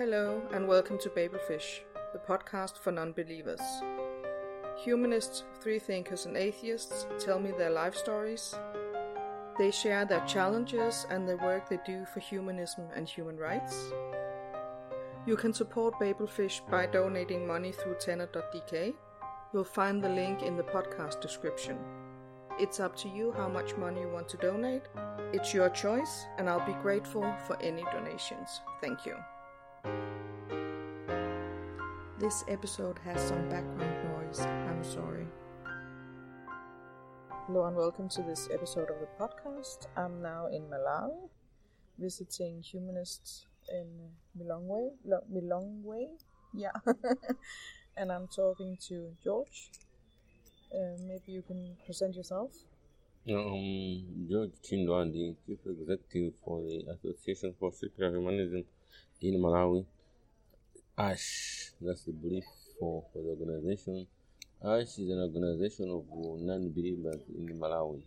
Hello, and welcome to Babelfish, the podcast for non believers. Humanists, free thinkers, and atheists tell me their life stories. They share their challenges and the work they do for humanism and human rights. You can support Babelfish by donating money through tenor.dk. You'll find the link in the podcast description. It's up to you how much money you want to donate. It's your choice, and I'll be grateful for any donations. Thank you. This episode has some background noise. I'm sorry. Hello and welcome to this episode of the podcast. I'm now in Malawi, visiting humanists in Lilongwe. Lo- Lilongwe, yeah. and I'm talking to George. Uh, maybe you can present yourself. Um, George Chindwandi, Chief Executive for the Association for Secular Humanism in Malawi. ASH, that's the brief for, for the organization. ASH is an organization of non-believers in Malawi.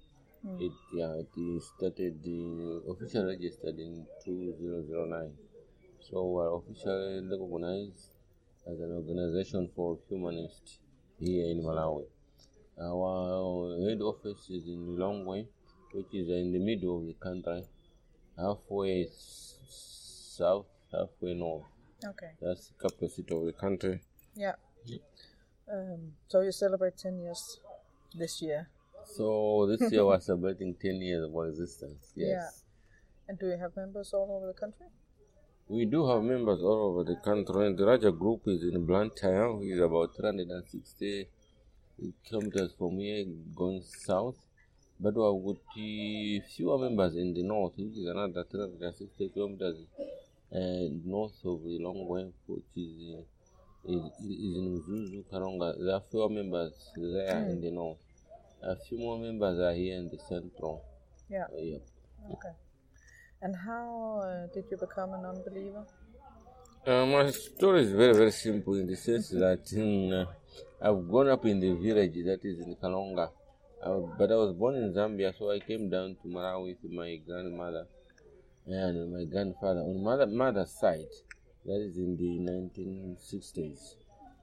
It, yeah, it started, uh, officially registered in 2009. So we're officially recognized as an organization for humanists here in Malawi. Our head office is in Lilongwe, which is in the middle of the country, halfway south, halfway north. Okay. That's the capital city of the country. Yeah. Um, so you celebrate 10 years this year. So this year we're celebrating 10 years of our existence. Yes. Yeah. And do you have members all over the country? We do have members all over the country. The larger group is in Blantyre, which is about 360 kilometers from here going south. But we have got uh, fewer members in the north, which is another 360 kilometers uh, north of the Lilongwe, which is, uh, is, is in Mzuzu, Karonga. There are fewer members there in the north. A few more members are here in the central. Yeah. Uh, yeah. Okay. And how uh, did you become a non believer? Uh, my story is very, very simple in the sense that mm, uh, I've grown up in the village that is in Kalonga. Uh, but I was born in Zambia, so I came down to Malawi with my grandmother and my grandfather. On mother mother's side, that is in the 1960s.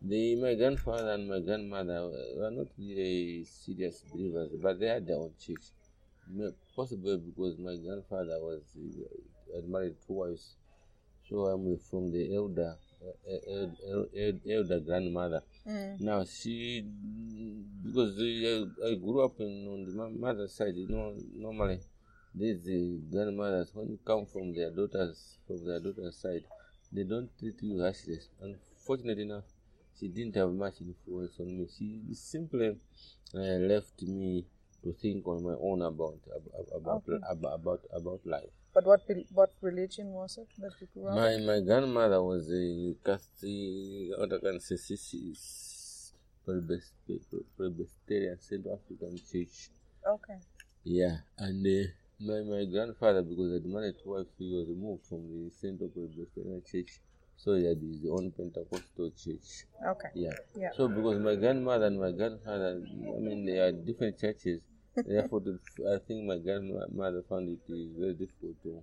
The, my grandfather and my grandmother were not really serious believers, but they had their own church. Possibly because my grandfather was uh, married two wives so I'm from the elder, el- el- el- elder grandmother. Now she, because I grew up in on the mo- mother's side, you know, normally these grandmothers when you come from their daughters from their daughter's side, they don't treat you harshly. Unfortunately enough, she didn't have much influence on me. She simply uh, left me to think on my own about ab- about Okay. about about, about life. But what what religion was it that you grew up? My my grandmother was a Catholic, what I can say, she- Presbyterian Presbyterian Central African Church. Okay. Yeah, and uh, my my grandfather, because I'd married twice, he was removed from the Central Presbyterian Church, so he had his own Pentecostal church. Okay. Yeah. Yeah. So because my grandmother and my grandfather, I mean, they are different churches. Therefore, the, I think my grandmother found it is very difficult to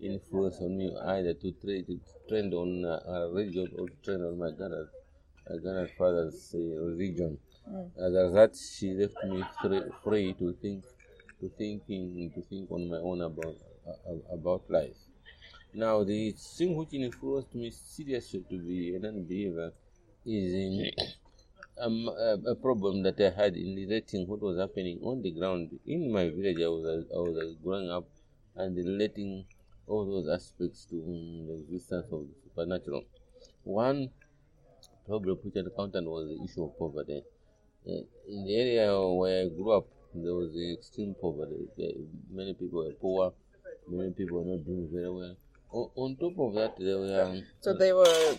influence on me either to trade to trend on uh, a religion or to trend on my grand my grandfather's uh, religion. As a result, she left me free, free to think, to thinking, to think on my own about uh, about life. Now, the thing which influenced me seriously to be a non-believer is in um, a, a problem that I had in relating what was happening on the ground in my village. I was, uh, I was uh, growing up and relating all those aspects to um, the existence of the supernatural. One problem which I encountered was the issue of poverty. Uh, in the area where I grew up, there was extreme poverty. Many people were poor, many people were not doing very well. O- on top of that, there were So they were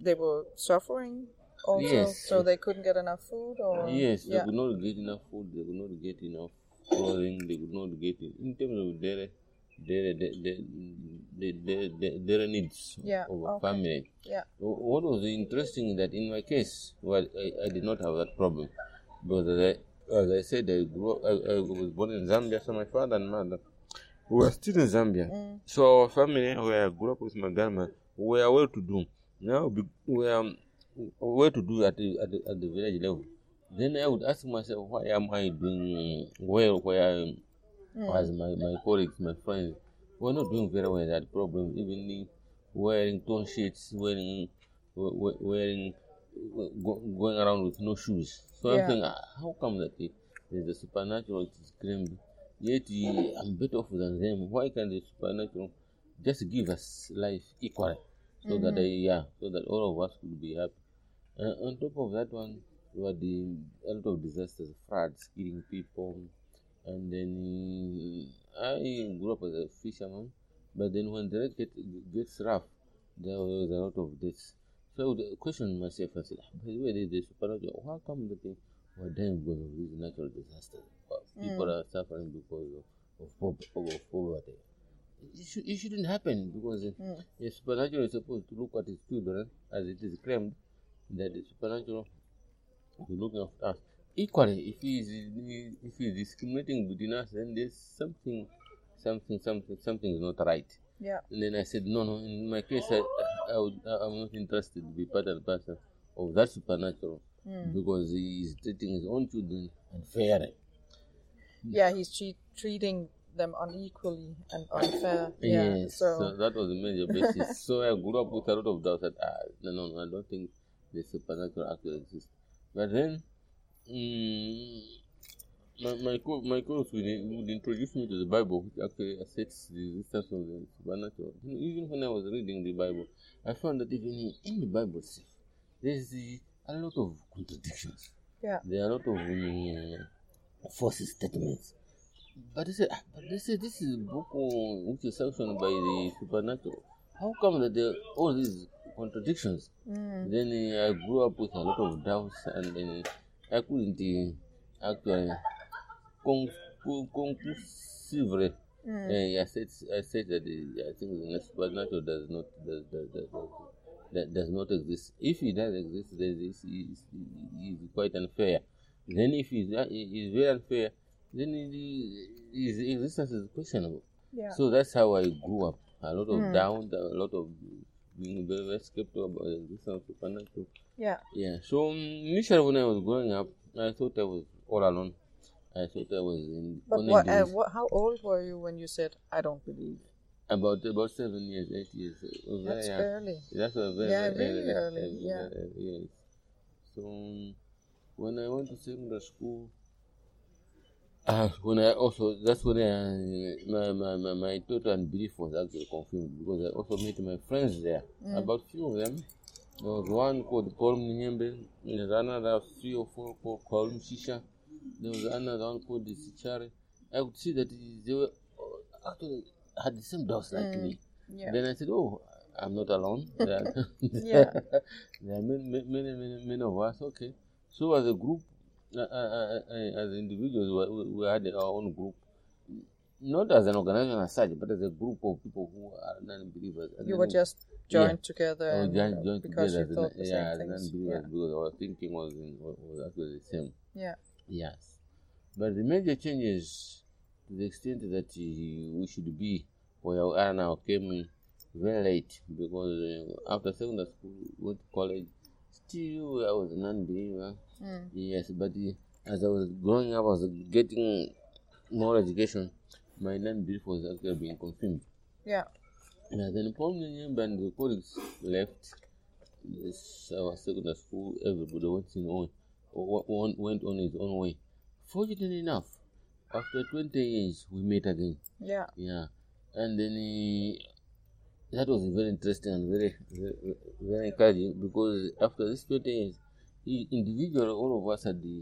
they were suffering also, Yes. so they couldn't get enough food, or Yes, they yeah, could not get enough food, they could not get enough clothing, they could not get it. In terms of their, daily, daily, daily, daily, daily needs Yeah, of a okay. family. yeah, What was interesting that in my case, well, I, I did not have that problem. Because as I, as I said, I, grew up, I, I was born in Zambia, so my father and mother were still in Zambia. Mm. So our family, where I grew up with my grandma, were well to do. Now we are well to do at the, at the, at the village level. Then I would ask myself, why am I doing well where mm. as my, my colleagues, my friends, were not doing very well that problem, even wearing torn sheets, wearing wearing going around with no shoes. So yeah. I'm thinking, ah, how come that there's a supernatural it is claimed, yet I'm better off than them? Why can't the supernatural just give us life equally? So mm-hmm. that I, yeah, so that all of us could be happy. And on top of that one, there were the a lot of disasters, floods, killing people, and then I grew up as a fisherman. But then when the get, gets rough, there was a lot of deaths. So I would question myself and say, ah, by the way, there's the supernatural. How come that they were dying because of these natural disasters? People mm. are suffering because of, of, of poverty. It, should, it shouldn't happen because mm. the supernatural is supposed to look at its children as it is claimed that the supernatural will look after us. Equally, if he is if he is discriminating between us, then there's something, something, something, something is not right. Yeah. And then I said, no, no. In my case, I, I would, I'm not interested to be part and parcel of that supernatural mm. because he is treating his own children unfairly. Yeah, he's tre- treating them unequally and unfair. Yeah, yes, so. so. that was the major basis. so I grew up with a lot of doubts that ah, no, no, no, I don't think the supernatural actually exists. But then, um, my my co my coach would, would introduce me to the Bible, which actually accepts the existence of the supernatural. Even when I was reading the Bible, I found that even in the Bible itself, there's a lot of contradictions. Yeah. There are a lot of um, false statements. But they say, ah, but they say this is a book which is sanctioned by the supernatural. How come that there all these contradictions? Mm. Then uh, I grew up with a lot of doubts, and then I couldn't uh, actually conclusively. Mm. Uh, I said I said that the, I think the supernatural does not does, does, does, that does not exist. If it does exist, then this is, is quite unfair. Then if it is very unfair, then his existence is questionable. Yeah. So that's how I grew up. A lot of mm. doubt, a lot of being very, very skeptical about existence of supernatural. Yeah. Yeah. So initially, when I was growing up, I thought I was all alone. I thought I was in. But what, uh, what, how old were you when you said, "I don't believe"? About about seven years, eight years. That's very, early. That's a very yeah, very early. early. yeah. Yes. So when I went to secondary school, uh, when I also that's when I, my, my, my, my total unbelief was actually confirmed because I also met my friends there. Mm. About few of them. There was one called Paul Mnyembe, and another three or four called Paul Shisha. There was another one called the Sichari. I could see that they were uh, actually had the same doubts like mm. me. Yeah. Then I said, Oh, I'm not alone. There are, yeah. there are many, many, many, many of us. Okay. So as a group, uh, uh, uh, as individuals, we, we had our own group. Not as an organization as such, but as a group of people who are non-believers. You were just joined yeah. together. And, joined, joined because together you thought as, the yeah, same things. Yeah. because our thinking was, in, was actually the same. Yeah. Yes. But the major changes to the extent that uh, we should be where we are now came in very late because uh, after secondary school, went to college, still I was a non-believer. Mm. Yes, but uh, as I was growing up, I was getting more education. My non-belief was actually being confirmed. Yeah. And then Nyemba and the colleagues left this, our secondary school. Everybody went in on, went on his own way. Fortunately enough, after 20 years, we met again. Yeah. Yeah. And then uh, that was very interesting and very, very, very encouraging because after this 20 years, he, individually, all of us had, the,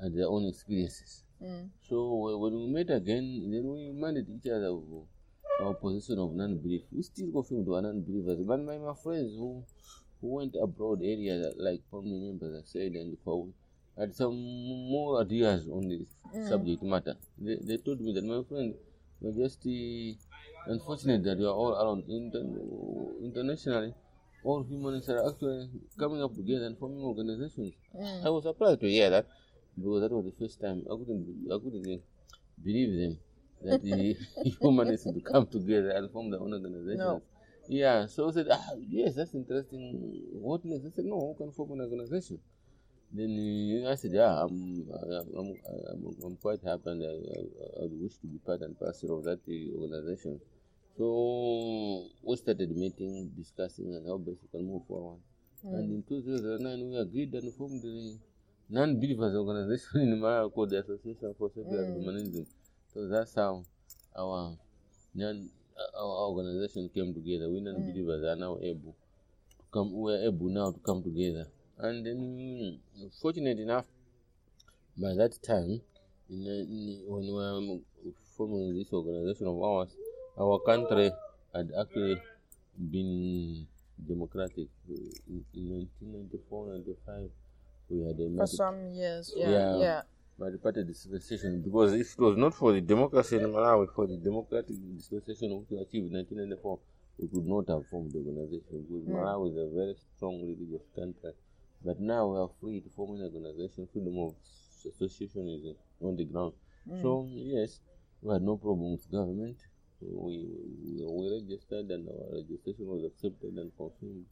had their own experiences. Mm. So when we met again, then we reminded each other of our position of non-belief. We still confirmed we are non-believers. But my, my friends who who went abroad areas like family members I said and before had some more ideas on this Mm. subject matter. They, they told me that my friend we're just uh, unfortunate that we are all around inter- internationally. All humans are actually coming up together and forming organizations. Mm. I was surprised to hear that because that was the first time I couldn't I couldn't believe them that the humanists would come together and form their own organizations. No. Yeah, so I said, ah, yes, that's interesting. What next? I said, no, we can form an organization. Then uh, I said, yeah, I'm, I'm, I'm, I'm quite happy and I, I, I wish to be part and parcel of that uh, organization. So we started meeting, discussing and how best we can move forward. Mm. And in 2009, we agreed and formed the non-believers organization in Malawi called the Association for Secular mm. Humanism. So that's how our non our organization came together. We non-believers mm. are now able to come. We are able now to come together. And then, fortunate enough, by that time, in, in, when we were forming this organization of ours, our country had actually been democratic. In, in 1994 95 we had a for some years yeah yeah, yeah. but the party dispensation because if it was not for the democracy in Malawi for the democratic dispensation which we achieved in 1994 we could not have formed the organization. Because mm. Malawi is a very strong religious country. But now we are free to form an organization. Freedom of association is on the ground. Mm. so yes we had no problem with government we, we, we registered and our registration was accepted and confirmed.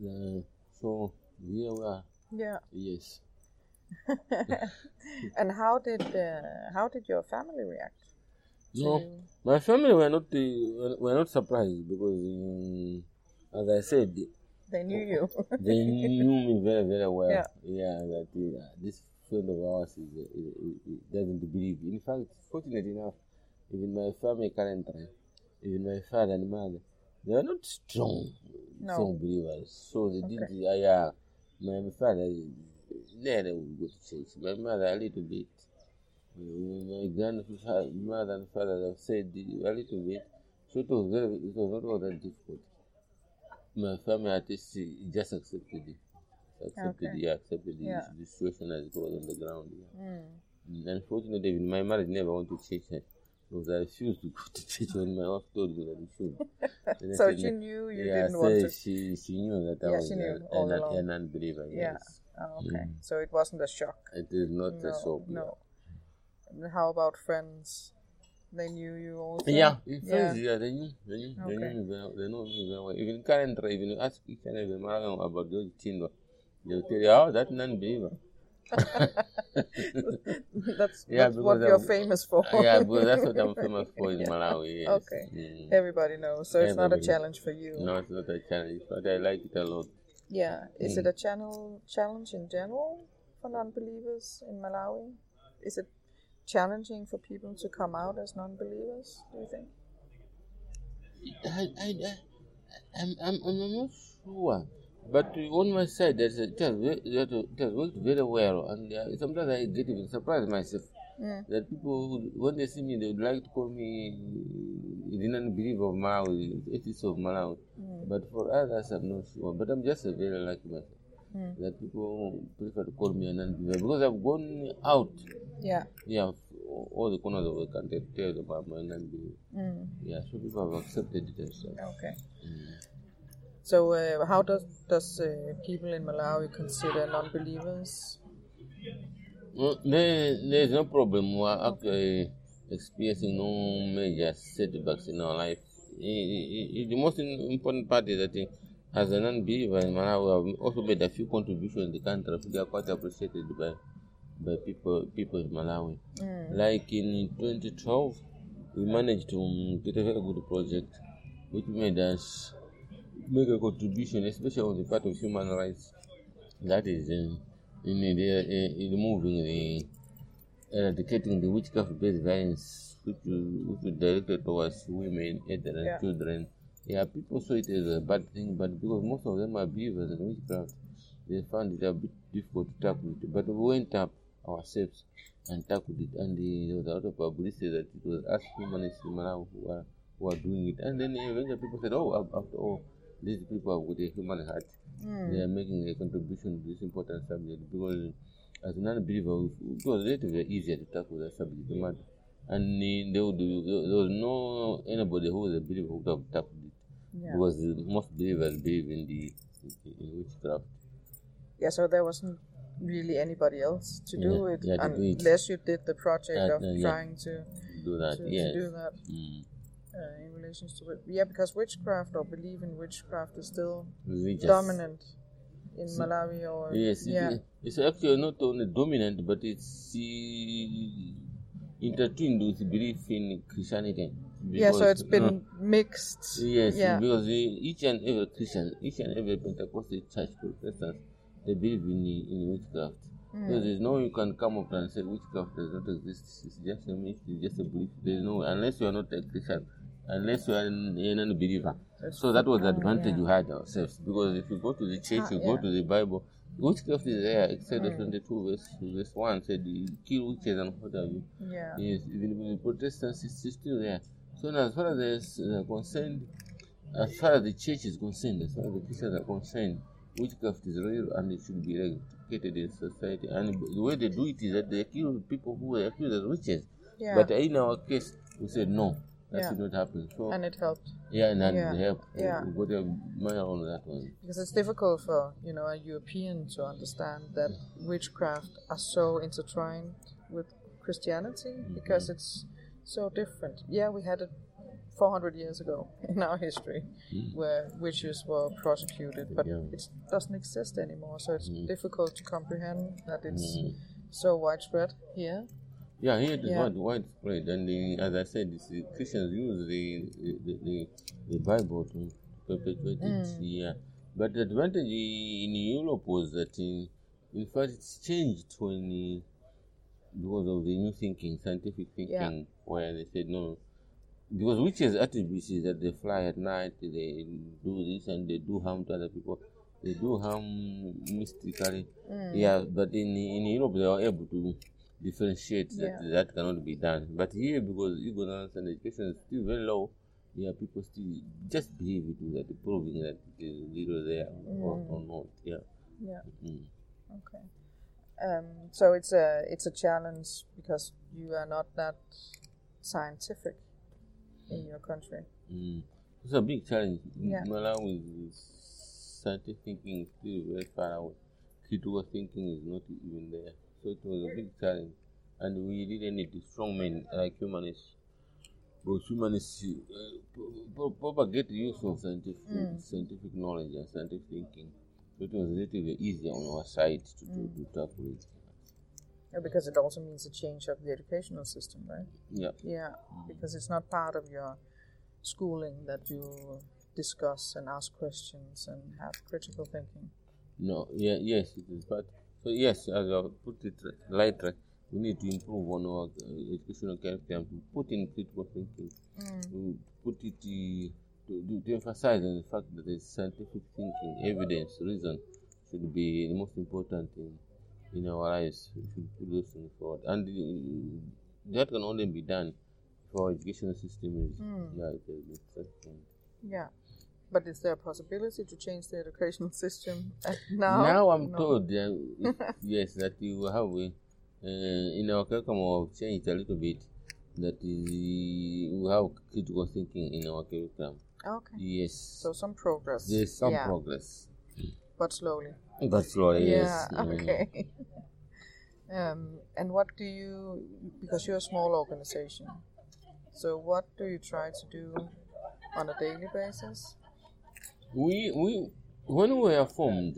Uh, so here we are. Yeah. Yes. and how did uh, how did your family react? No, my family were not uh, were not surprised because, um, as I said, they knew you. they knew me very very well. Yeah, yeah that uh, this friend of ours is, is, is, doesn't believe. In fact, fortunate enough, even my family currently, even my father and mother, they are not strong, no. strong believers. So they okay. did, uh, yeah, my father, never would go to church. My mother, a little bit. My grandmother and father have said a little bit. So it was very, it was not all that difficult. My family at least just accepted it. Accepted, okay. yeah, accepted yeah. the, situation as it was on the ground. Yeah. Mm. Unfortunately, my mother never went to church. Because I refused to go to church when my wife told me that so she knew you yeah, didn't want to. She, she knew that I was an, an, an, unbeliever. Yeah. Yes. Oh, okay. Mm. So it wasn't a shock. It is not no, a shock. No. Yeah. How about friends? They knew you also. Yeah, friends. Yeah, they knew. They knew. Okay. They knew. They know me very well. Even currently, even ask each and every man about George Thindwa, they'll tell you, "Oh, that non-believer." that's, yeah, that's what you're famous for. yeah, but that's what I'm famous for in yeah. Malawi. Yes. Okay. Mm. Everybody knows. So Everybody. it's not a challenge for you. No, it's not a challenge, but I like it a lot. Yeah. Is mm. it a channel challenge in general for non-believers in Malawi? Is it challenging for people to come out as non-believers? Do you think? I, I, I, I'm, I'm, I'm not sure. But on my side, there's a, it, has, it worked very well, and uh, sometimes I get even surprised myself yeah. that people, when they see me, they would like to call me the non-believer of Malawi, atheist of Malawi. Mm. But for others, I'm not sure. But I'm just a very lucky myself. Mm. That people prefer to call me a non-believer because I've gone out. Yeah. Yeah, all the corners of the country to tell about my non-believer. Mm. Yeah, so people have accepted it as such. Okay. Mm. So, uh, how does does uh, people in Malawi consider non-believers? Well, there, there's no problem. We are actually experiencing no major setbacks in our life. the most important part is that uh, as a non-believer in Malawi, we have also made a few contributions in the country. We are quite appreciated by by people people in Malawi. Mm. Like in 2012, we managed to um, get a very good project, which made us make a contribution, especially on the part of human rights. That is uh, in, in, the, uh, in removing the eradicating the witchcraft-based violence which which is directed towards women, and yeah. children. Yeah, people saw it as a bad thing, but because most of them are believers in witchcraft, they found it a bit difficult to tackle it. But we went up ourselves and tackled it, and the, there was a lot of publicity that it was us humanists in Malawi who are, who are doing it. And then eventually people said, oh, after all, these people with a human heart, mm. they are making a contribution to this important subject because as a non-believer, it was relatively easier to tackle that subject matter. And they would, there was no anybody who was a believer who would have tackled it yeah. because most believers believe in the in witchcraft. Yeah, so there wasn't really anybody else to do it yeah, unless you did the project of trying to do that. To, yes. to do that. Mm. Uh, in relation to it. Yeah, because witchcraft or belief in witchcraft is still Religious. dominant in Malawi or Yes, it- yeah. it's actually not only dominant, but it's uh, intertwined with belief in Christianity. yeah, so it's been uh, mixed. Yes, yeah. because the- each and every Christian, each and every Pentecostal church Protestants, they believe in, in witchcraft. Hmm. Because there's no way you can come up and say witchcraft does not exist. It's just a myth, it's just a belief. There's no unless you are not a Christian, unless you are an, a non-believer. So that was the advantage yeah. you had ourselves. Because if you go to the church, Ah, you yeah. go to the Bible, witchcraft is there. Exodus 22 verse, verse 1 said, "You kill witches and what have you. Yeah. Yes, even with the Protestants, it's still there. So now, as far as there's uh, concerned, as far as the church is concerned, as far as the Christians are concerned, witchcraft is real and it should be eradicated in society. And the way they do it is that they kill people who are accused as witches. Yeah. But in our case, we said no, that Yeah. should not happen. So and it helped yeah, and that Yeah. help. Yeah. We got a mind on that one. because it's difficult for you know a European to understand that witchcraft are so intertwined with Christianity Mm-hmm. because it's so different. Yeah, we had it 400 years ago in our history where witches were prosecuted, but. Yeah. it doesn't exist anymore. So it's difficult to comprehend that it's Mm. so widespread here. Yeah, here it is Yeah. wide, widespread, and the, as I said, the Christians use the the, the the Bible to perpetuate it. Mm. Yeah, but the advantage in Europe was that, in, in fact, it's changed when because of the new thinking, scientific thinking, where they said no, because witches' attributes is that they fly at night, they do this and they do harm to other people. They do harm mystically. Mm. Yeah, but in in Europe they are able to differentiate that Yeah. that cannot be done. But here, because ignorance and education is still very low, yeah, people still just believe it without proving that it is zero there or, or not. Yeah. Yeah. Mm. Okay. Um, so it's a it's a challenge because you are not that scientific in your country. Mm. It's a big challenge. Yeah. Malawi is scientific thinking is still very far away. Critical thinking is not even there. So it was a big challenge. And we really need strong men like humanists. Because humanists uh, pro- pro- propagate the use of scientific, Mm. scientific knowledge and scientific thinking. So it was relatively easier on our side to, to, to tackle it. Yeah, because it also means a change of the educational system, right? Yeah. Yeah, because it's not part of your schooling that you discuss and ask questions and have critical thinking. No, yeah, yes, it is. But so yes, as I put it right, right, we need to improve on our uh, educational curriculum to put in critical thinking, to put it uh, to, to, to emphasize on the fact that the scientific thinking, evidence, reason should be the most important in in our lives. We should put those things forward, and uh, that can only be done if our educational system is yeah, it is excellent. Yeah. But is there a possibility to change the educational system now? Now I'm No. told that yes that you have uh, in our curriculum changed a little bit that we have critical thinking in our curriculum. Okay. Yes, So some progress. there's some yeah, progress. But slowly. But slowly, yes. Yeah, mm. okay. um, and what do you, because you're a small organization, so what do you try to do on a daily basis? We we when we were formed,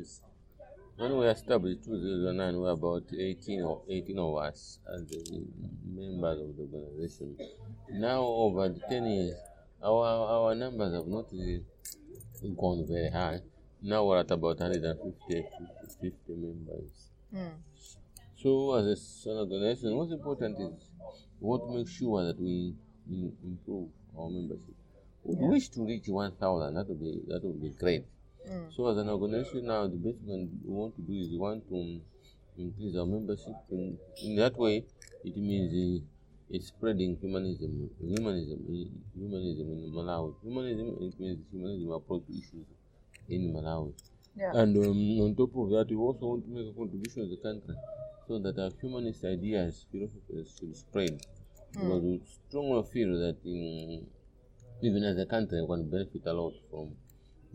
when we were established 2009, we were about 18 or 18 of us as the members of the organization. Now over the 10 years, our our numbers have not really gone very high. Now we're at about 150 50 members. Mm. So as an organization, what's important is what want to make sure that we improve our membership. We Yeah. wish to reach 1,000. That would be that would be great. Mm. So as an organization now, the best we can we want to do is we want to increase our membership. In, in that way, it means uh, it's spreading humanism, humanism, uh, humanism in Malawi. Humanism it means humanism approach to issues in Malawi. Yeah. And um, on top of that, we also want to make a contribution to the country so that our humanist ideas, philosophies should spread. Because we strongly feel that in, even as a country, we can benefit a lot from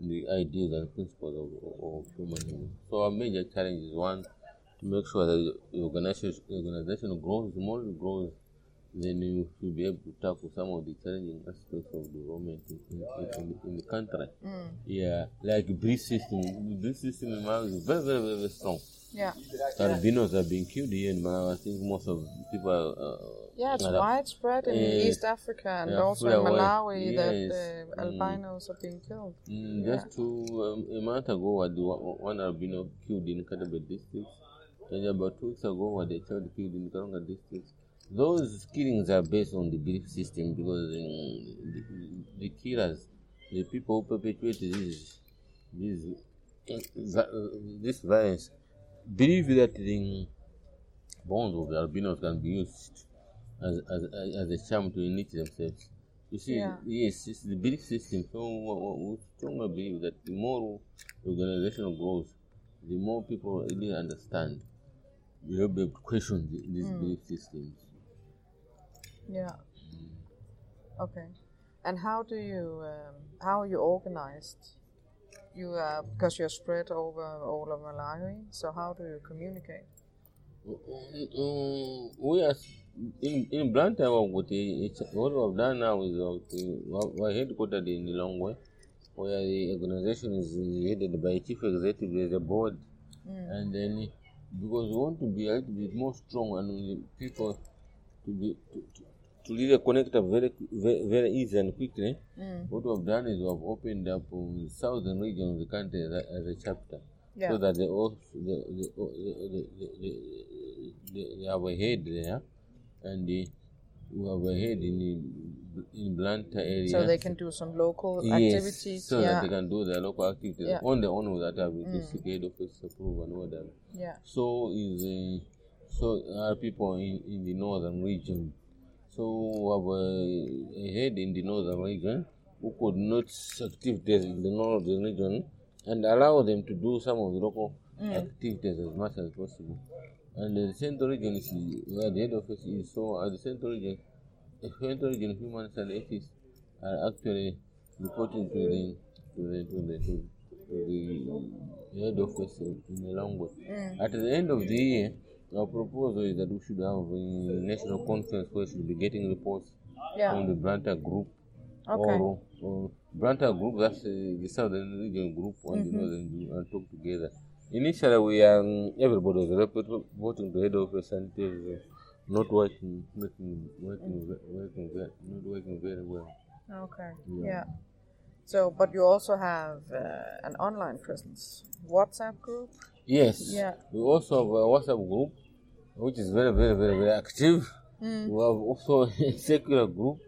the ideas and principles of, of, of humanism. So our major challenge is one, to make sure that the organization, the organization grows, more it grows, then you should be able to tackle some of the challenging aspects of development in, in, in, in the country. Mm. Yeah, like brief system. The system in Malawi is very, very, very, very strong. Yeah. Albinos are being killed here in Malawi. I think most of people are. Uh, Yeah, it's widespread in Eh, East Africa and yeah, also in. Malawi Yes. that uh, Mm. albinos are being killed. Mm, just two um, a month ago, one one albino killed in Kadabe district, and about two weeks ago, what the child killed in Karonga district. Those killings are based on the belief system because um, the, the killers, the people who perpetrate this this uh, uh, this violence, believe that the bones of the albinos can be used as as as a charm to enrich themselves. You see, Yeah. yes, it's the belief system. So we- we we strongly believe that the more organization grows, the more people really understand. Be able to question the, these Mm. belief systems. Yeah. Okay. And how do you um, how are you organized? You uh, because you're spread over all of Malawi. So how do you communicate? Mm, we are in in Blantyre. What we what we have done now is uh, we- we're headquartered in Lilongwe, where the organization is headed by chief executive. There's a board, Mm. and then because we want to be a little bit more strong and people to be to, to, to really connect up very, very very easy and quickly. Mm. What we've done is we've opened up um, southern region of the country as a, as a chapter Yeah. so that they all the, the, the, the, the, the, they have a head there and the, we have a head in the, in Blantyre area. So they can do some local Yes, activities. so yeah. that they can do their local activities Yeah. on their own without having to Mm. seek head office approval and whatever. yeah. So is uh, so are people in, in the northern region. So a, a head in the northern region who coordinates activities in the northern region and allow them to do some of the local Mm. activities as much as possible. And the central region is where the head office is. So at the central region, the central region humans and ethics are actually reporting to the to the to the to, the head office in, in the language. Mm. At the end of the year, our proposal is that we should have a national conference where we should be getting reports Yeah. from the Blantyre group Okay. or, or Blantyre group, that's uh, the southern region group on Mhm. the northern and talk together. Initially, we um, everybody was report- reporting to head office and it was uh, not working, working, working, ve- working, not working very well. Okay. Yeah. Yeah. So, but you also have uh, an online presence, WhatsApp group. Yes. Yeah. We also have a WhatsApp group, which is very, very, very, very active. Mm. We have also a secular group,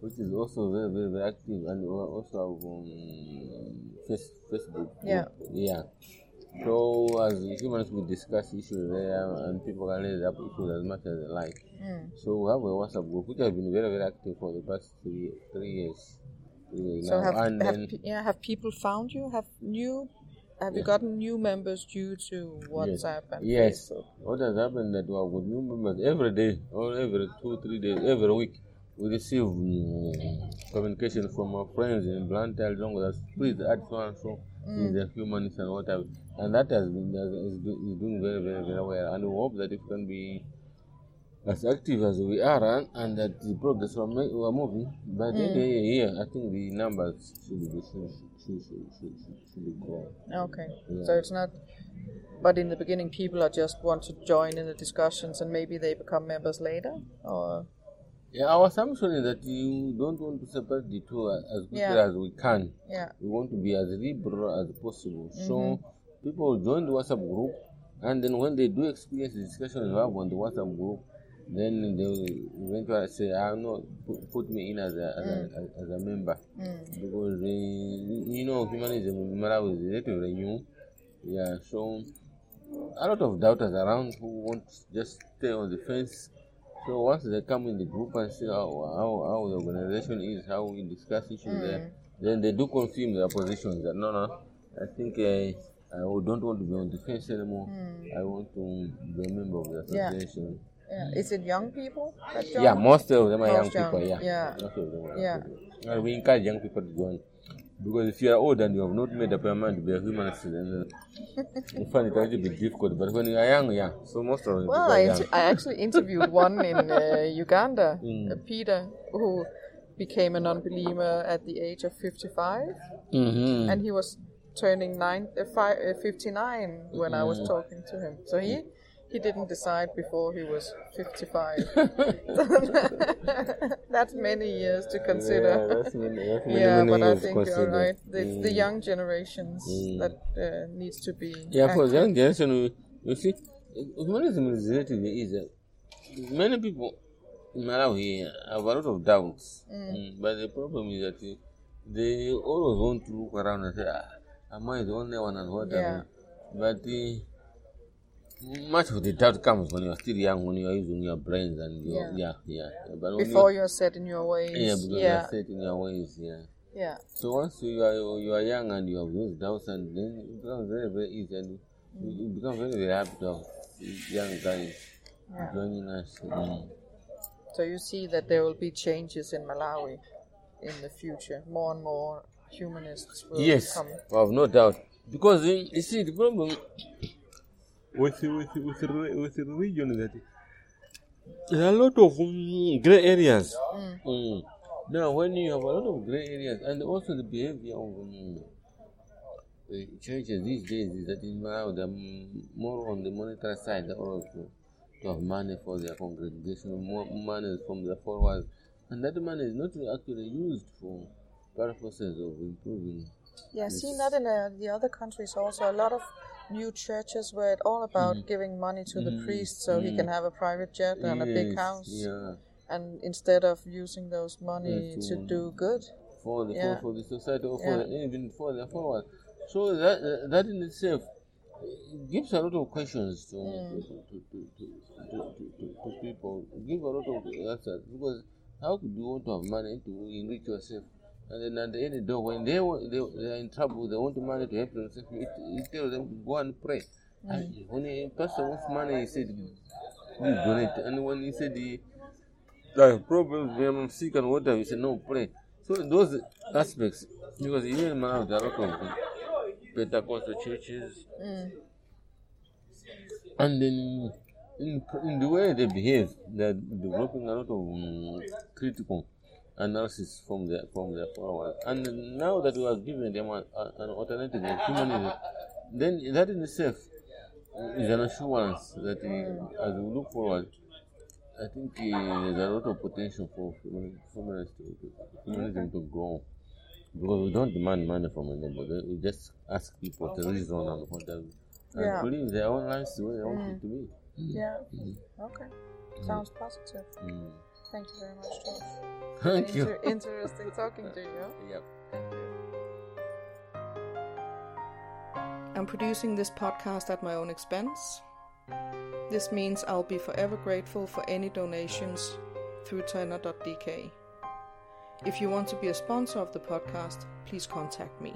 which is also very, very, very active, and we also have um, face, Facebook. group. Yeah. Yeah. So as humans, we discuss issues there, and people can raise up issues as much as they like. Mm. So we have a WhatsApp group, which has been very, very active for the past three, three years. Three years So now. have, and have then, yeah have people found you? Have new have you gotten new members due to WhatsApp and Yes. Facebook? What has happened that we have got new members every day, or every two, three days, every week. We receive mm, communication from our friends in Blantyre, long that please add so and so Mm. is a humanist and whatever. And that has been that is, do, is doing very, very, very well. And we hope that it can be as active as we are and, and that the progress we are, ma- we are moving. The end of the year, I think the numbers should be should, should, should, should, be growing. Okay. Yeah. So it's not but in the beginning people are just want to join in the discussions and maybe they become members later or Yeah, our assumption is that you don't want to separate the two as quickly Yeah. as we can. yeah. We want to be as liberal as possible. So Mm-hmm. people join the WhatsApp group, and then when they do experience the discussion you have on the WhatsApp group, then they eventually say, "I know, put, put me in as a as, a, as a member," Mm. because uh, you know humanism in Malawi is relatively new. Yeah, so a lot of doubters around who want just stay on the fence. So once they come in the group and see how, how, how the organization is, how we discuss issues there, then they do confirm their positions that no, no, I think uh, I don't want to be on the fence anymore. I want to be a member of the association. Yeah. Is it young people that? Yeah, most of them are young Most young, people. Yeah, yeah. most of them are young Yeah. And we encourage young people to join. Because if you are old and you have not made up your mind to be a humanist, then uh, you find it actually be difficult. But when you are young, yeah. So most of the Well, I, inter- I actually interviewed one in uh, Uganda, Mm. uh, Peter, who became a non-believer at the age of 55, Mhm. and he was turning nine, uh, fi- uh, 59 when I Mm. was talking to him. So he he didn't decide before he was 55. That's many years to Yeah, consider. that's many, that's many, Yeah, many but I think you're right. It's the Mm. young generations Mm. that uh, needs to be. Yeah, for active. the young generation, we- you see, humanism is relatively easy. Many people in Malawi have a lot of doubts, Mm, but the problem is that they- they always want to look around and say, ah, am I the only one and what? Yeah. But the, much of the doubt comes when you are still young, when you are using your brains and your, Yeah. yeah, yeah. But Before you, you're set in your ways. yeah, because you're set in your ways, yeah. yeah. So once you are you are young and you have those doubts, and then it becomes very very easy, and you, you become very very happy to young guys Yeah. joining us. Mm. So you see that there will be changes in Malawi in the future. More and more humanists will Yes, come. I have no doubt. Because you see the problem with with with re- with religion is that there are a lot of um, gray areas. Mm. Now, when you have a lot of gray areas, and also the behavior of um, the churches these days is that in Malawi they're more on the monetary side, also to have money for their congregation, more money from their followers, and that money is not actually used for purposes of improving. Yeah, seen that in uh, the other countries also. A lot of new churches where it's all about Mm-hmm. giving money to the priest so he can have a private jet and a big house. Yeah. And instead of using those money Yeah, to to- do good. for the Yeah. for, for the society or for the, even for their followers. So that uh, that in itself gives a lot of questions to Mm. to, to, to people. Give a lot of answers because how could you want to have money to enrich yourself? And then at the end of the day, when they, wa- they they are in trouble, they want money to help themselves. You, you tell them to go and pray. And when a person wants money, he said, "Please donate." And when he said he I have problems I'm sick and whatever, you said, no, pray. So those aspects, because even in Malawi, there are a lot of Pentecostal churches, Mm. and then in, in the way they behave, they're developing a lot of um, critical analysis from their from their followers. And now that we are giving them a, a, an alternative of humanism, then that in itself is an assurance that uh, as we look forward, I think uh, there's a lot of potential for human- humanism to, to, humanism to grow. Because we don't demand money from anybody, we just ask people to reason and whatever. And Yeah. believe their own lives the way they want it to be. Yeah. Okay. Sounds positive. Mm. Thank you very much, George. Thank you. Interesting talking to you. Yep. Thank you. I'm producing this podcast at my own expense. This means I'll be forever grateful for any donations through Turner.dk. If you want to be a sponsor of the podcast, please contact me.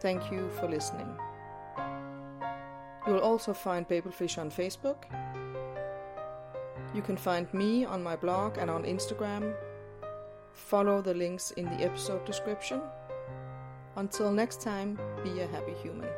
Thank you for listening. You'll also find Babelfish on Facebook. You can find me on my blog and on Instagram. Follow the links in the episode description. Until next time, be a happy human.